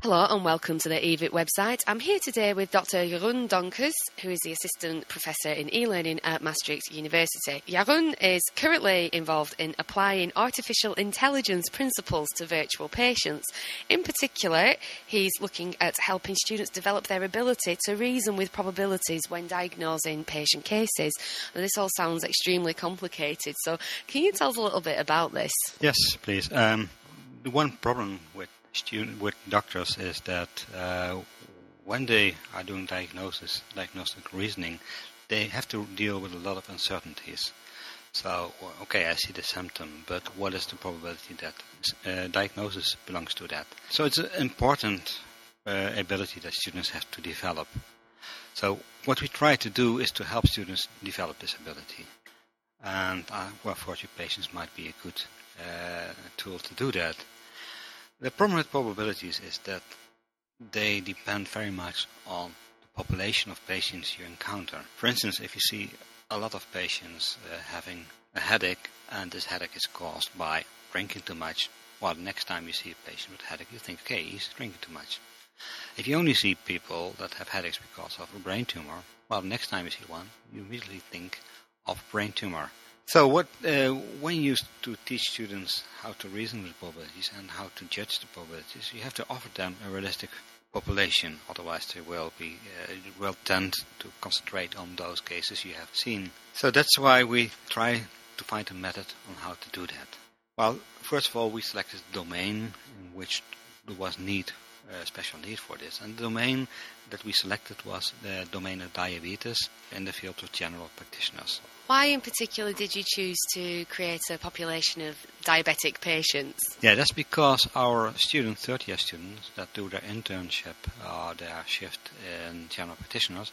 Hello and welcome to the eViP website. I'm here today with Dr. Jeroen Donkers, who is the Assistant Professor in e-learning at Maastricht University. Jeroen is currently involved in applying artificial intelligence principles to virtual patients. In particular, he's looking at helping students develop their ability to reason with probabilities when diagnosing patient cases. This all sounds extremely complicated, so can you tell us a little bit about this? Yes, please. Um, the one problem with student with doctors is that uh, when they are doing diagnosis, diagnostic reasoning, they have to deal with a lot of uncertainties. So, okay, I see the symptom, but what is the probability that uh, diagnosis belongs to that? So it's an important uh, ability that students have to develop. So what we try to do is to help students develop this ability. And uh, well, virtual patients might be a good uh, tool to do that. The problem with probabilities is that they depend very much on the population of patients you encounter. For instance, if you see a lot of patients uh, having a headache and this headache is caused by drinking too much, well, next time you see a patient with a headache, you think, okay, he's drinking too much. If you only see people that have headaches because of a brain tumor, well, next time you see one, you immediately think of brain tumor. So, what uh, when you to teach students how to reason with probabilities and how to judge the probabilities, you have to offer them a realistic population. Otherwise, they will be uh, will tend to concentrate on those cases you have seen. So that's why we try to find a method on how to do that. Well, first of all, we selected a domain in which there was need uh, special need for this. And the domain that we selected was the domain of diabetes in the field of general practitioners. Why, in particular, did you choose to create a population of diabetic patients? Yeah, that's because our students, third year students, that do their internship or their shift in general practitioners,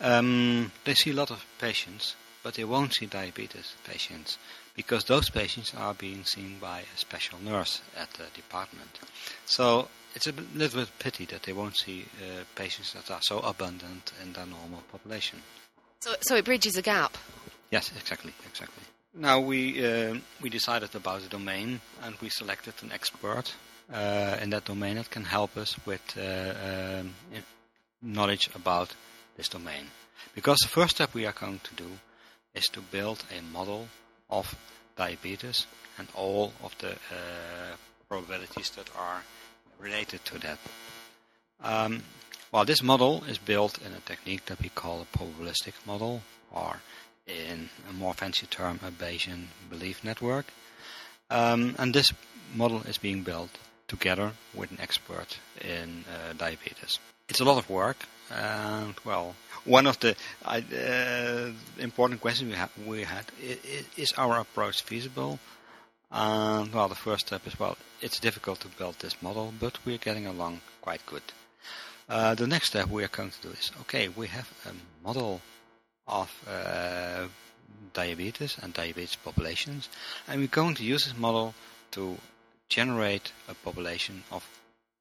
um, they see a lot of patients, but they won't see diabetes patients because those patients are being seen by a special nurse at the department. So it's a little bit pity that they won't see uh, patients that are so abundant in their normal population. So, so it bridges a gap. Yes, exactly, exactly. Now we uh, we decided about the domain, and we selected an expert uh, in that domain that can help us with uh, um, knowledge about this domain. Because the first step we are going to do is to build a model of diabetes and all of the uh, probabilities that are related to that. Um, well, this model is built in a technique that we call a probabilistic model, or in a more fancy term, a Bayesian belief network. Um, and this model is being built together with an expert in uh, diabetes. It's a lot of work, and well, one of the uh, important questions we, ha- we had is, is our approach feasible? And well, the first step is well, it's difficult to build this model, but we're getting along quite good. Uh, the next step we are going to do is okay, we have a model of uh, diabetes and diabetes populations, and we're going to use this model to generate a population of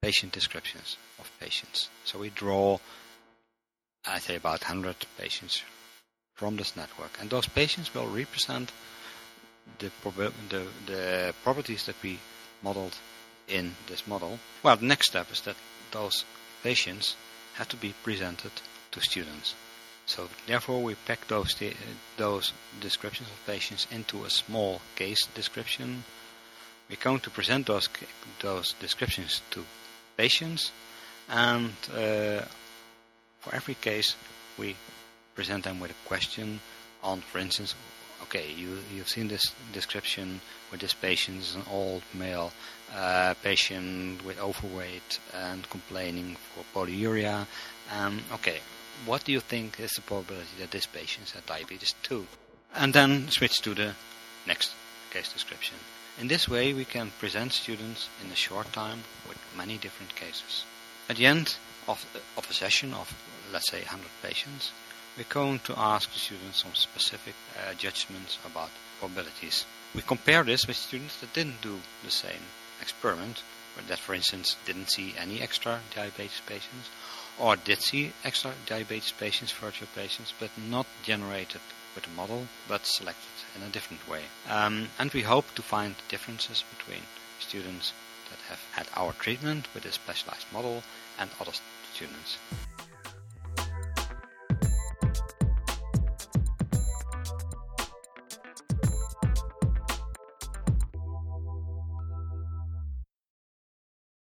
patient descriptions of patients. So we draw, say, about 100 patients from this network, and those patients will represent the, the, the properties that we modeled in this model. Well, the next step is that those patients have to be presented to students. So therefore we pack those, those descriptions of patients into a small case description. We're going to present those, those descriptions to patients and uh, for every case we present them with a question on, for instance, okay, you, you've seen this description with this patient is an old male uh, patient with overweight and complaining for polyuria. Um, okay, what do you think is the probability that this patient has diabetes too? And then switch to the next case description. In this way, we can present students in a short time with many different cases. At the end of, of a session of, let's say, 100 patients, we're going to ask the students some specific uh, judgments about probabilities. We compare this with students that didn't do the same experiment, but that, for instance, didn't see any extra diabetes patients, or did see extra diabetes patients, virtual patients, but not generated with a model, but selected in a different way. Um, and we hope to find differences between students that have had our treatment with a specialized model and other students.